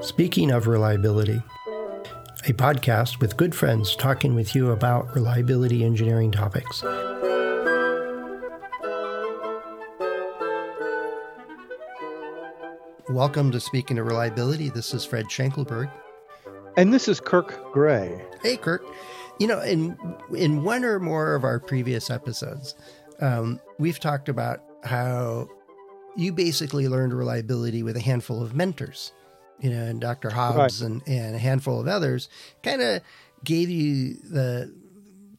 Speaking of reliability, a podcast with good friends talking with you about reliability engineering topics. Welcome to Speaking of Reliability. This is Fred Schenkelberg. And this is Kirk Gray. Hey, Kirk. You know, in in one or more of our previous episodes, um, we've talked about how you basically learned reliability with a handful of mentors you know, and Dr. Hobbs right. and, and a handful of others kind of gave you the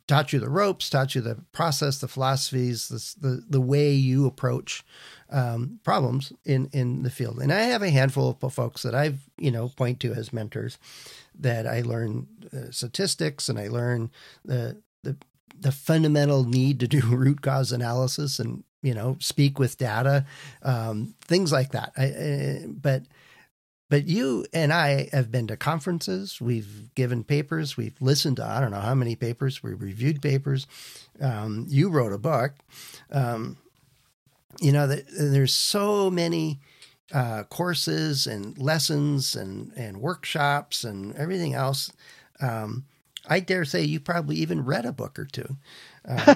taught you the ropes, taught you the process, the philosophies, the the, the way you approach um, problems in in the field. And I have a handful of folks that I've you know point to as mentors that I learn uh, statistics and I learn the the the fundamental need to do root cause analysis and you know speak with data, um, things like that. I, I, but but you and I have been to conferences. We've given papers. We've listened to I don't know how many papers. We reviewed papers. Um, you wrote a book. Um, you know that there's so many uh, courses and lessons and and workshops and everything else. Um, I dare say you probably even read a book or two. Um,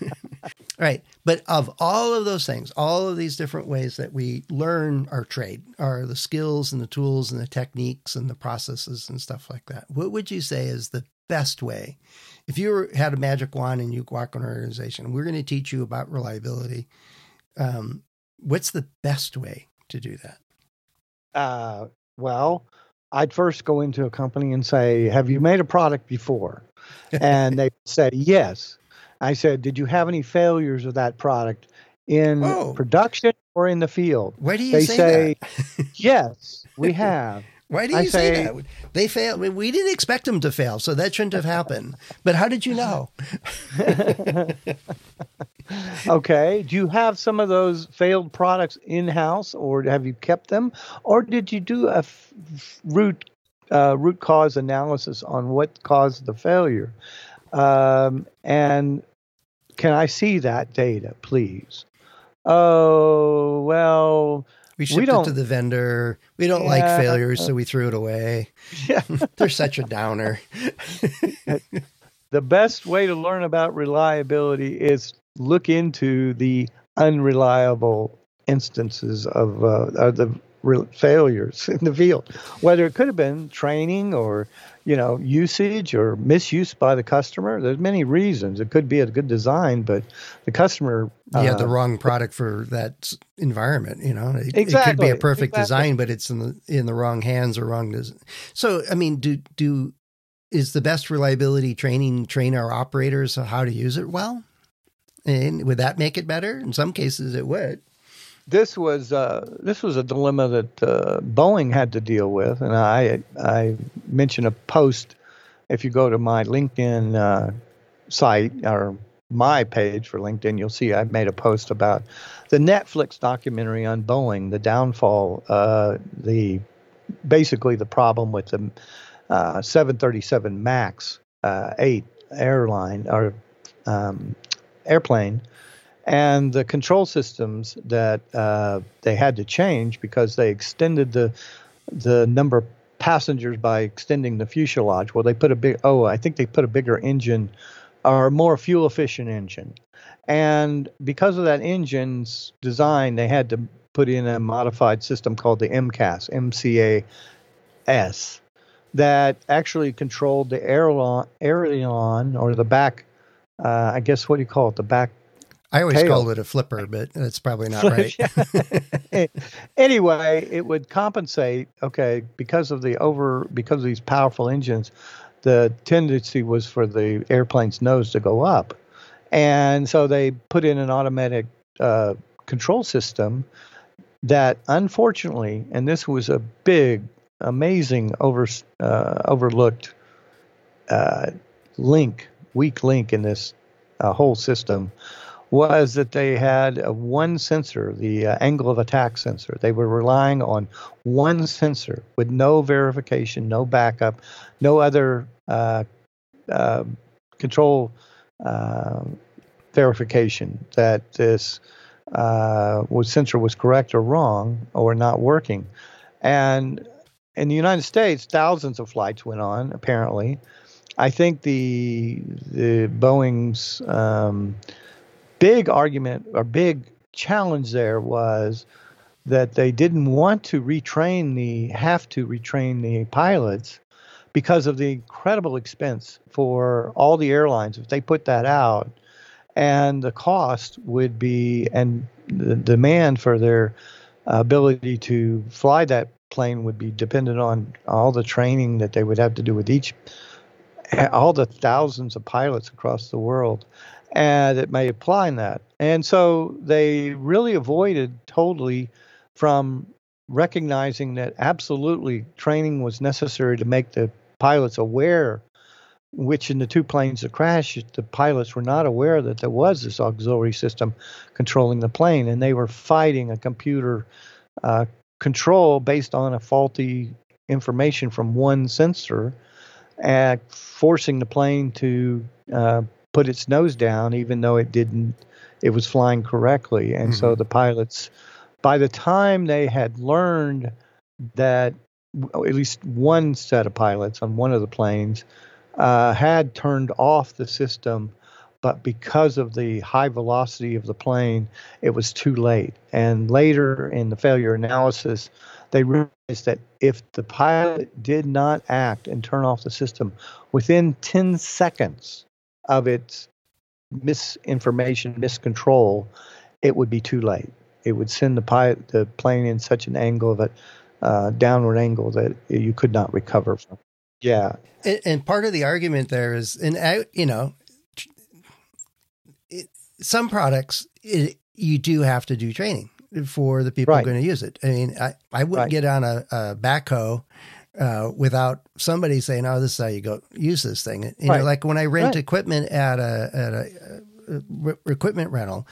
right. But of all of those things, all of these different ways that we learn our trade are the skills and the tools and the techniques and the processes and stuff like that. What would you say is the best way? If you were, had a magic wand and you walk in an organization, we're going to teach you about reliability. Um, what's the best way to do that? Uh, well, I'd first go into a company and say, Have you made a product before? And they say, Yes. I said, Did you have any failures of that product in oh. production or in the field? Why do you they say, say Yes, we have. Why do you I say, say, that? They failed. We didn't expect them to fail, so that shouldn't have happened. But how did you know? okay. Do you have some of those failed products in house, or have you kept them, or did you do a f- root uh, root cause analysis on what caused the failure? Um, and can I see that data, please? Oh, well, we shipped we it to the vendor. We don't yeah, like failures, so we threw it away. Yeah. They're such a downer. the best way to learn about reliability is look into the unreliable instances of, uh, of the re- failures in the field, whether it could have been training or you know usage or misuse by the customer. There's many reasons. It could be a good design, but the customer yeah, uh, the wrong product for that environment. You know, it, exactly, it could be a perfect exactly. design, but it's in the in the wrong hands or wrong. Des- so, I mean, do do is the best reliability training train our operators how to use it well? And would that make it better? In some cases, it would this was uh, this was a dilemma that uh, Boeing had to deal with, and I I mentioned a post. If you go to my LinkedIn uh, site or my page for LinkedIn, you'll see I made a post about the Netflix documentary on Boeing, the downfall, uh, the basically the problem with the uh, 737 Max uh, 8 airline or um, airplane and the control systems that uh, they had to change because they extended the the number of passengers by extending the fuselage. Well, they put a big oh, I think they put a bigger engine or more fuel efficient engine, and because of that engine's design, they had to put in a modified system called the MCAS MCAS that actually controlled the aileron, aileron or the back. Uh, I guess what do you call it? The back I always tail. called it a flipper, but that's probably not right. anyway, it would compensate. Okay, because of the over because of these powerful engines, the tendency was for the airplane's nose to go up, and so they put in an automatic uh, control system that, unfortunately, and this was a big, amazing over uh, overlooked uh, link, weak link in this uh, whole system was that they had one sensor, the uh, angle of attack sensor. They were relying on one sensor with no verification, no backup, no other uh, uh, control um, verification that this uh, was sensor was correct or wrong or not working. And in the United States, thousands of flights went on. Apparently, I think the the Boeing's um, big argument or big challenge there was that they didn't want to retrain the have to retrain the pilots because of the incredible expense for all the airlines. If they put that out and the cost would be and the demand for their ability to fly that plane would be dependent on all the training that they would have to do with each all the thousands of pilots across the world and it may apply in that. And so they really avoided totally from recognizing that absolutely training was necessary to make the pilots aware which in the two planes that crashed, the pilots were not aware that there was this auxiliary system controlling the plane, and they were fighting a computer uh, control based on a faulty information from one sensor, and forcing the plane to uh, put its nose down, even though it didn't. It was flying correctly, and mm-hmm. so the pilots, by the time they had learned that at least one set of pilots on one of the planes uh, had turned off the system, but because of the high velocity of the plane, it was too late. And later in the failure analysis, they realized that if the pilot did not act and turn off the system within 10 seconds of its misinformation, miscontrol, it would be too late. It would send the pilot, the plane in such an angle that uh, downward angle that you could not recover from. Yeah. And, and part of the argument there is, and I, you know, it, some products it, you do have to do training for the people right. going to use it. I mean, I, I wouldn't right. get on a, a backhoe uh, without somebody saying, "Oh, this is how you go use this thing." You right. know, like when I rent equipment at a at a, a, a equipment rental,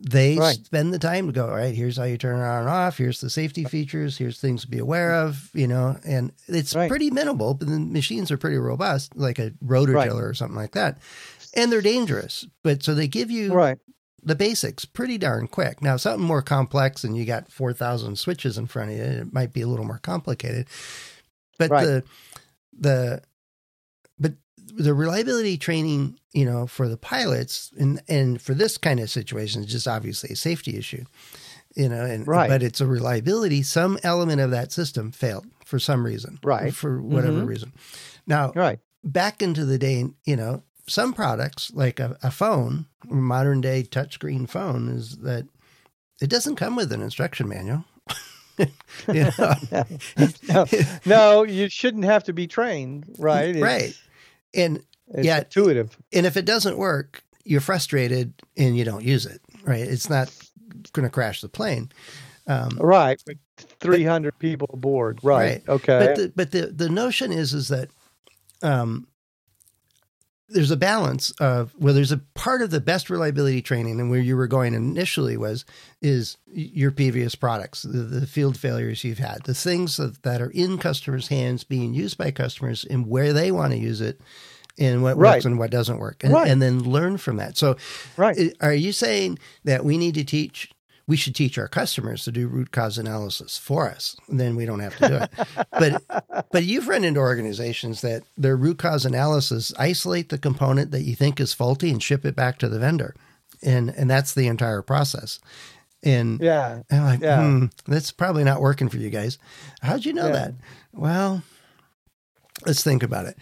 they right. spend the time to go, all right, here's how you turn it on and off. Here's the safety features. Here's things to be aware of, you know, and it's right. pretty minimal, but the machines are pretty robust, like a rotor right. tiller or something like that. And they're dangerous. But so they give you right. the basics pretty darn quick. Now, something more complex and you got 4,000 switches in front of you, it might be a little more complicated. But the, the, but the reliability training, you know, for the pilots and and for this kind of situation is just obviously a safety issue, you know, and right. but it's a reliability. Some element of that system failed for some reason, right? For whatever mm-hmm. reason. Now, right back into the day, you know, some products like a, a phone, modern day touchscreen phone, is that it doesn't come with an instruction manual. you know? no, no, you shouldn't have to be trained, right? right. And it's yeah, intuitive. And if it doesn't work, you're frustrated and you don't use it. Right? It's not going to crash the plane. Um, right. 300 but, people aboard. Right. right. Okay. But the, but the, the notion is, is that, um, there's a balance of well there's a part of the best reliability training and where you were going initially was is your previous products the, the field failures you've had the things that, that, are in customers hands being used by customers and where they want to use it and what right. works and what doesn't work and, right. and then learn from that so right are you saying that we need to teach we should teach our customers to do root cause analysis for us. And then we don't have to do it. but but you've run into organizations that their root cause analysis isolate the component that you think is faulty and ship it back to the vendor. And and that's the entire process. And yeah, I'm like, yeah. Hmm, that's probably not working for you guys. How'd you know yeah. that? Well, let's think about it.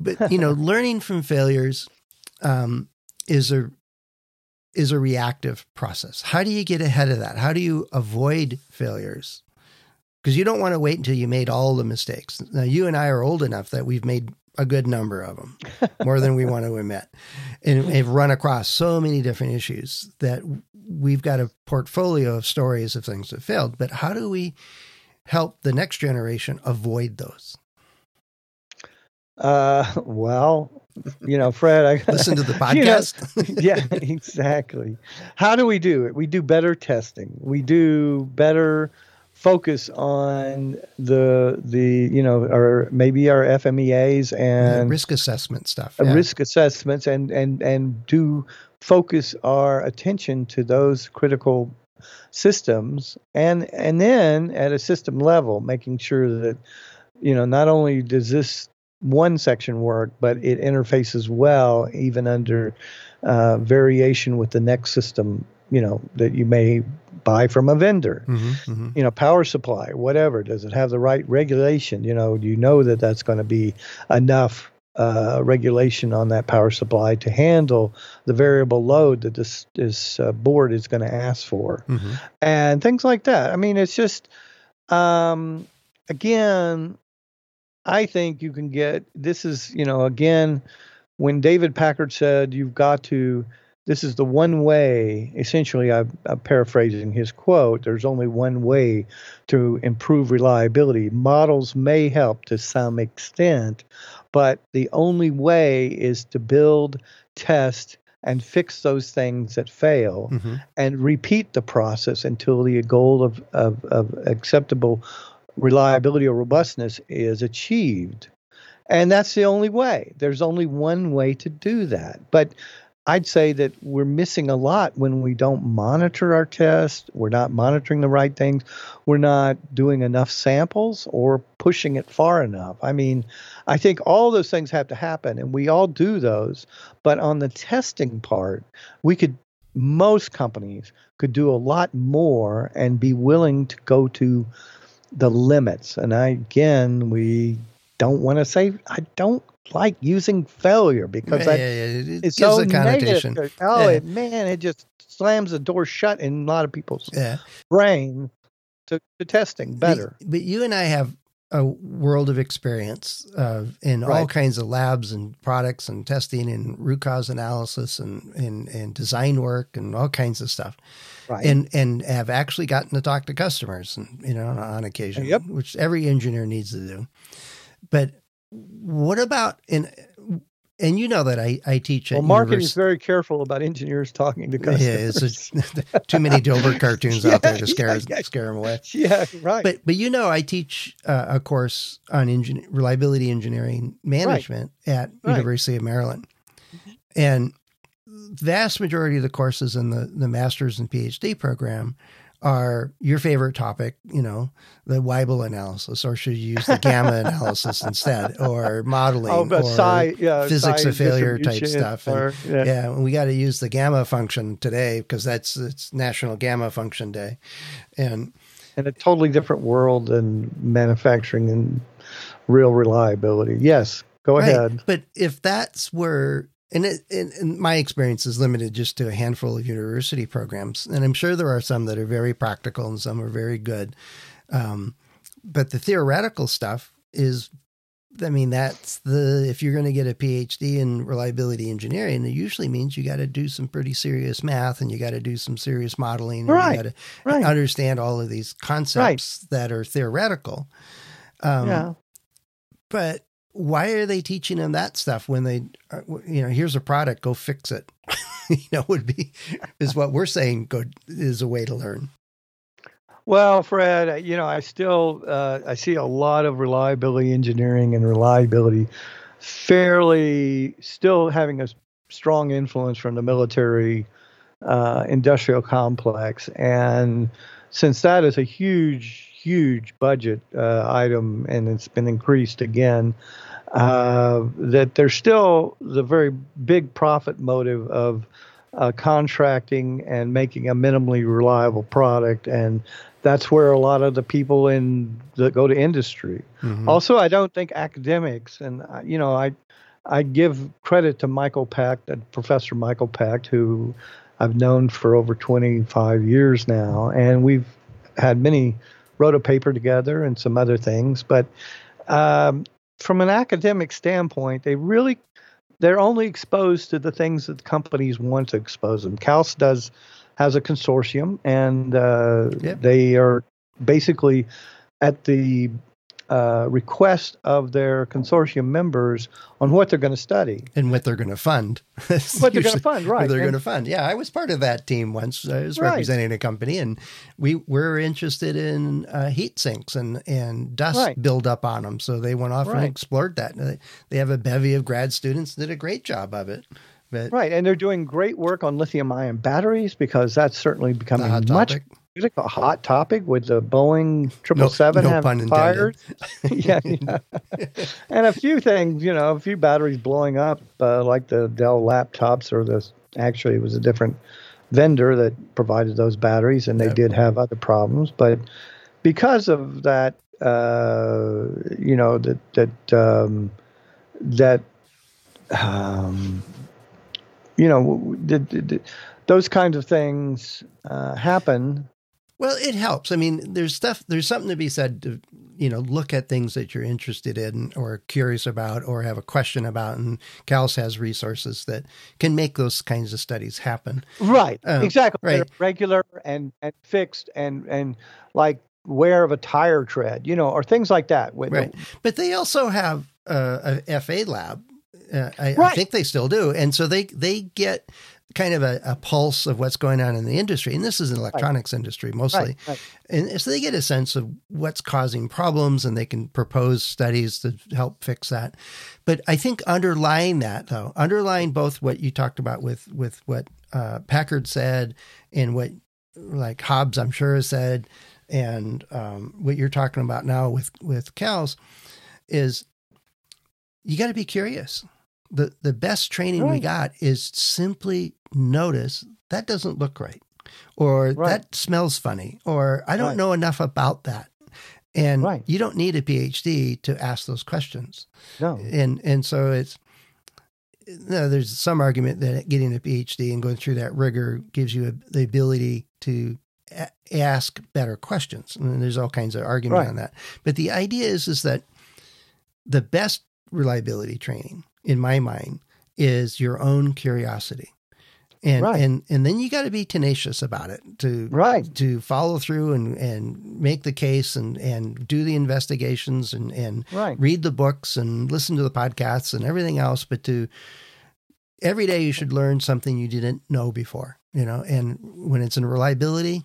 But you know, learning from failures um, is a is a reactive process. How do you get ahead of that? How do you avoid failures? Because you don't want to wait until you made all the mistakes. Now, you and I are old enough that we've made a good number of them, more than we want to admit, and have run across so many different issues that we've got a portfolio of stories of things that failed. But how do we help the next generation avoid those? Uh, well, you know, Fred, I listen to the podcast. You know, yeah, exactly. How do we do it? We do better testing. We do better focus on the the you know or maybe our FMEAs and risk assessment stuff, uh, yeah. risk assessments and and and do focus our attention to those critical systems and and then at a system level making sure that you know not only does this one section work but it interfaces well even under uh, variation with the next system you know that you may buy from a vendor mm-hmm, mm-hmm. you know power supply whatever does it have the right regulation you know you know that that's going to be enough uh, regulation on that power supply to handle the variable load that this this uh, board is going to ask for, mm-hmm. and things like that. I mean, it's just um, again, I think you can get this is you know again when David Packard said you've got to this is the one way essentially I'm, I'm, paraphrasing his quote there's only one way to improve reliability models may help to some extent but the only way is to build test and fix those things that fail mm-hmm. and repeat the process until the goal of, of, of acceptable reliability or robustness is achieved and that's the only way there's only one way to do that but I'd say that we're missing a lot when we don't monitor our tests. We're not monitoring the right things. We're not doing enough samples or pushing it far enough. I mean, I think all those things have to happen, and we all do those. But on the testing part, we could, most companies could do a lot more and be willing to go to the limits. And I, again, we don't want to say, I don't like using failure because yeah, yeah, yeah. It it's so negative. Oh yeah. man, it just slams the door shut in a lot of people's yeah. brain to, to testing better. But, but, you and I have a world of experience uh, in right. all kinds of labs and products and testing and root cause analysis and, and, and design work and all kinds of stuff. Right. And and have actually gotten to talk to customers and you know on occasion, yep. which every engineer needs to do. But what about in and you know that I, I teach well, marketing is very careful about engineers talking to customers. Yeah, it's too many Dilbert cartoons yeah, out there to scare yeah, scare them away. Yeah, right. But but you know, I teach uh, a course on engin- reliability engineering management right. at right. University of Maryland, and vast majority of the courses in the the master's and PhD program are your favorite topic, you know, the Weibull analysis, or should you use the gamma analysis instead, or modeling, oh, or psi, yeah, physics of failure type stuff? Or, and, yeah. yeah, we got to use the gamma function today because that's it's National Gamma Function Day, and in a totally different world than manufacturing and real reliability. Yes, go right. ahead. But if that's where and, it, and, and, my experience is limited just to a handful of university programs, and I'm sure there are some that are very practical and some are very good. Um, but the theoretical stuff is, I mean, that's the if you're going to get a PhD in reliability engineering, it usually means you got to do some pretty serious math and you got to do some serious modeling. Right. you got to right. understand all of these concepts right. that are theoretical. Um, yeah. But why are they teaching them that stuff when they, uh, you know, here's a product, go fix it. you know, would be is what we're saying. Go is a way to learn. Well, Fred, you know, I still uh, I see a lot of reliability engineering and reliability fairly still having a strong influence from the military uh, industrial complex, and since that is a huge, huge budget uh, item and it's been increased again, uh, that there's still the very big profit motive of uh, contracting and making a minimally reliable product, and that's where a lot of the people in that go to industry. Mm-hmm. Also, I don't think academics, and uh, you know, I I give credit to Michael Pecht, Professor Michael Pecht, who I've known for over 25 years now, and we've had many wrote a paper together and some other things, but um, from an academic standpoint, they really they're only exposed to the things that the companies want to expose them. CALCE does has a consortium, and uh, yep. they are basically at the uh, request of their consortium members on what they're going to study and what they're going to fund. what they're going to fund, right? they're going to fund. Yeah, I was part of that team once. I was right. representing a company, and we were interested in uh, heat sinks and and dust right. build up on them. So they went off right. and explored that. They have a bevy of grad students did a great job of it. But Right, and they're doing great work on lithium-ion batteries because that's certainly becoming much topic. a hot topic with the Boeing triple seven having fires. yeah, yeah. and a few things, you know, a few batteries blowing up, uh, like the Dell laptops, or this. Actually, it was a different vendor that provided those batteries, and they Yep. did have other problems. But because of that, uh, you know, that that um, that um, you know, the, the, the, those kinds of things uh, happen. Well, it helps. I mean, there's stuff, there's something to be said to, you know, look at things that you're interested in or curious about or have a question about. And CALCE has resources that can make those kinds of studies happen. Right. Um, exactly. right. They're regular and, and fixed and, and like wear of a tire tread, you know, or things like that. With- Right. But they also have uh, a FA lab. Uh, I, I think they still do. And so they, they get kind of a, a pulse of what's going on in the industry. And this is an electronics industry mostly. Right, right. And so they get a sense of what's causing problems and they can propose studies to help fix that. But I think underlying that, though, underlying both what you talked about with, with what uh, Packard said and what like Hobbs, I'm sure, has said, and um, what you're talking about now with, with CALCE is you got to be curious. The, the best training we got is simply notice that doesn't look right or Right. that smells funny or I don't Right. know enough about that. And Right. you don't need a PhD to ask those questions. No. And and so it's no, there's some argument that getting a PhD and going through that rigor gives you a, the ability to a- ask better questions. And there's all kinds of argument Right. on that. But the idea is is that the best reliability training, in my mind, is your own curiosity. And Right. and and then you got to be tenacious about it to Right. to follow through and, and make the case and, and do the investigations and, and Right. read the books and listen to the podcasts and everything else, but to every day you should learn something you didn't know before, you know, and when it's in reliability,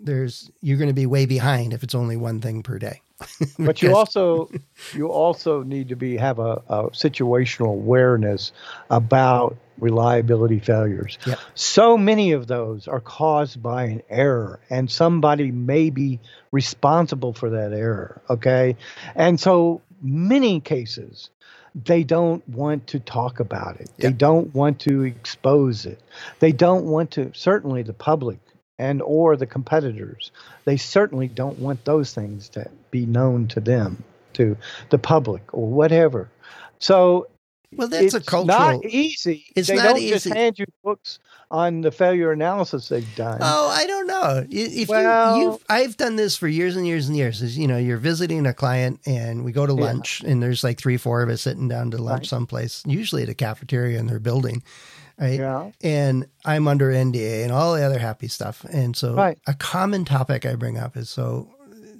there's you're going to be way behind if it's only one thing per day. But you also you also need to be have a, a situational awareness about reliability failures. Yep. So many of those are caused by an error, and somebody may be responsible for that error. Okay, and so many cases they don't want to talk about it. They don't want to expose it. They don't want to. Certainly, the public and or the competitors they certainly don't want those things to be known to them to the public or whatever so well, that's it's a cultural. not easy it's they not don't just hand you books on the failure analysis they've done Oh, I don't know. If Well- you, I've done this for years and years and years. Is you know, you're visiting a client and we go to Yeah. lunch, and there's like three, four of us sitting down to lunch Right. someplace, usually at a cafeteria in their building, right? yeah And I'm under NDA and all the other happy stuff. And so, Right. a common topic I bring up is so.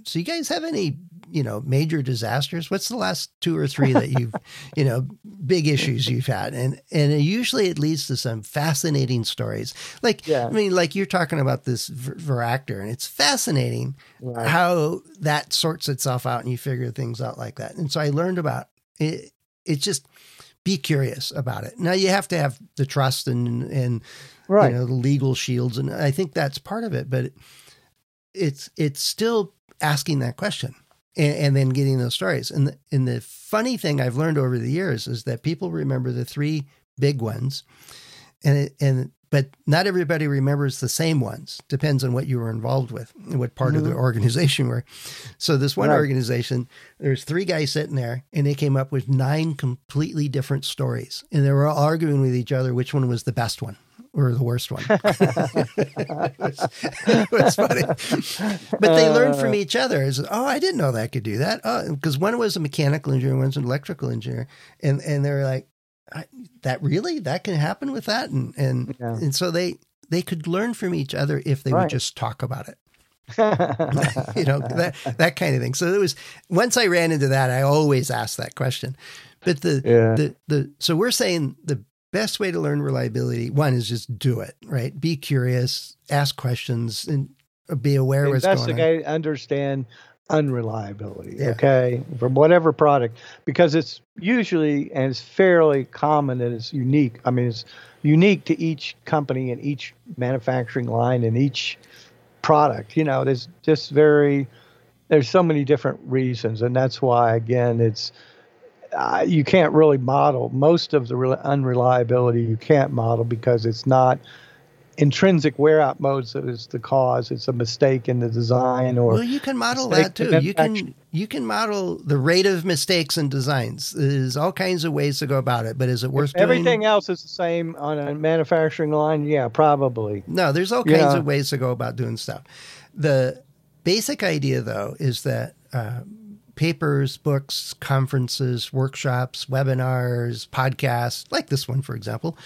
So, you guys have any, you know, major disasters? What's the last two or three that you've, you know, big issues you've had? And and it usually it leads to some fascinating stories. Like, Yeah. I mean, like you're talking about this Ver- Veractor, and it's fascinating Right. how that sorts itself out, and you figure things out like that. And so I learned about it. It's just be curious about it. Now you have to have the trust and and right you know the legal shields, and I think that's part of it. But it's it's still asking that question and, and then getting those stories. And the, and the funny thing I've learned over the years is that people remember the three big ones, and it, and but not everybody remembers the same ones. Depends on what you were involved with and what part of the mm-hmm. organization were. So this one Right. organization, there's three guys sitting there, and they came up with nine completely different stories, and they were all arguing with each other which one was the best one or the worst one. it, was, it was funny, but they learned from uh. each other. It's, oh, I didn't know that I could do that. Oh, because one was a mechanical engineer, one's an electrical engineer, and and they were like, I, that really that can happen with that, and and Yeah. and so they they could learn from each other if they would just talk about it. you know that that kind of thing. So it was once I ran into that, I always asked that question. But the Yeah. the the so we're saying the best way to learn reliability one is just do it right. Be curious, ask questions, and be aware of what's going on. investigate understand unreliability. Yeah. Okay, from whatever product, because it's usually and it's fairly common and it's unique. I mean, it's unique to each company and each manufacturing line and each product. You know, there's just very there's so many different reasons, and that's why again it's uh, you can't really model most of the re- unreliability. You can't model because it's not intrinsic wear out modes that is the cause. It's a mistake in the design or Well, you can model that too. You can you can model the rate of mistakes in designs. There's all kinds of ways to go about it, but is it worth doing? everything else is the same on a manufacturing line. Yeah, probably. No, there's all kinds Yeah. of ways to go about doing stuff. The basic idea, though, is that uh, papers, books, conferences, workshops, webinars, podcasts, like this one, for example,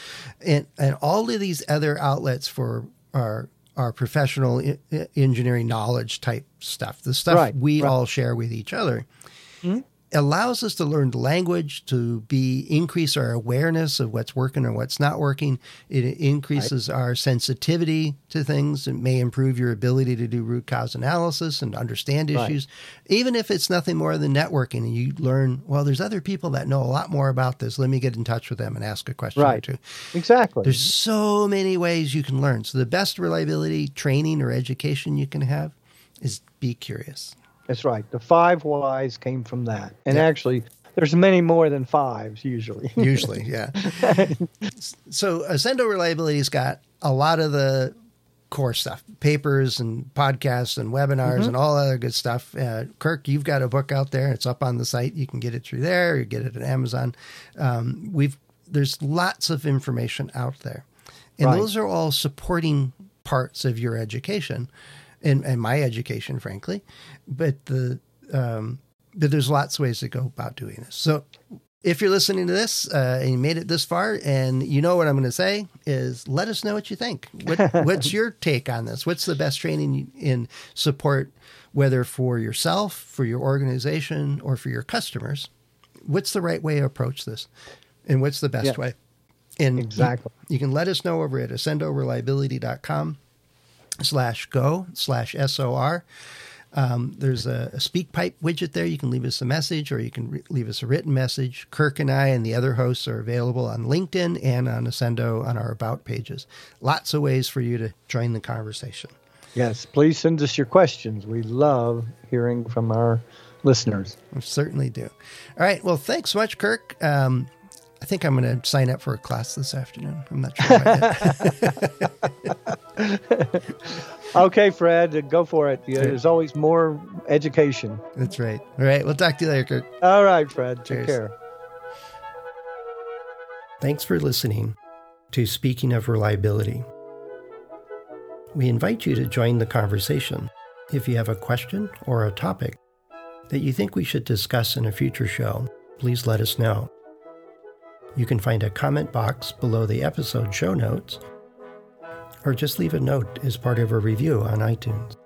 and, and all of these other outlets for our our professional e- engineering knowledge type stuff, the stuff Right, we right. Mm-hmm. all share with each other, allows us to learn the language to be increase our awareness of what's working or what's not working. It increases our sensitivity to things. It may improve your ability to do root cause analysis and understand Right. issues. Even if it's nothing more than networking and you learn well there's other people that know a lot more about this. Let me get in touch with them and ask a question or two. Exactly. there's so many ways you can learn. So the best reliability training or education you can have is be curious That's right. The five whys came from that, and Yeah. actually, there's many more than fives usually. Usually, yeah. so Accendo Reliability's got a lot of the core stuff, papers and podcasts and webinars and all other good stuff. Uh, Kirk, you've got a book out there. It's up on the site. You can get it through there. You get it at Amazon. Um, we've there's lots of information out there, and Right. those are all supporting parts of your education, and, and my education, frankly. But the um, but there's lots of ways to go about doing this. So if you're listening to this uh, and you made it this far, and you know what I'm going to say is, let us know what you think. What, what's your take on this? What's the best training in support, whether for yourself, for your organization, or for your customers? What's the right way to approach this, and what's the best Yeah. way? And Exactly. You, you can let us know over at accendoreliability.com slash go slash SOR. Um, there's a, a SpeakPipe widget there. You can leave us a message or you can re- leave us a written message. Kirk and I and the other hosts are available on LinkedIn and on Accendo on our About pages. Lots of ways for you to join the conversation. Yes, please send us your questions. We love hearing from our listeners. We certainly do. All right. Well, thanks so much, Kirk. Um, think I'm going to sign up for a class this afternoon. I'm not sure about yet. Okay, Fred, go for it. Yeah, There's always more education. That's right. All right. We'll talk to you later, Kirk. All right, Fred. Cheers. Take care. Thanks for listening to Speaking of Reliability. We invite you to join the conversation if you have a question or a topic that you think we should discuss in a future show. Please let us know. You can find a comment box below the episode show notes or just leave a note as part of a review on iTunes.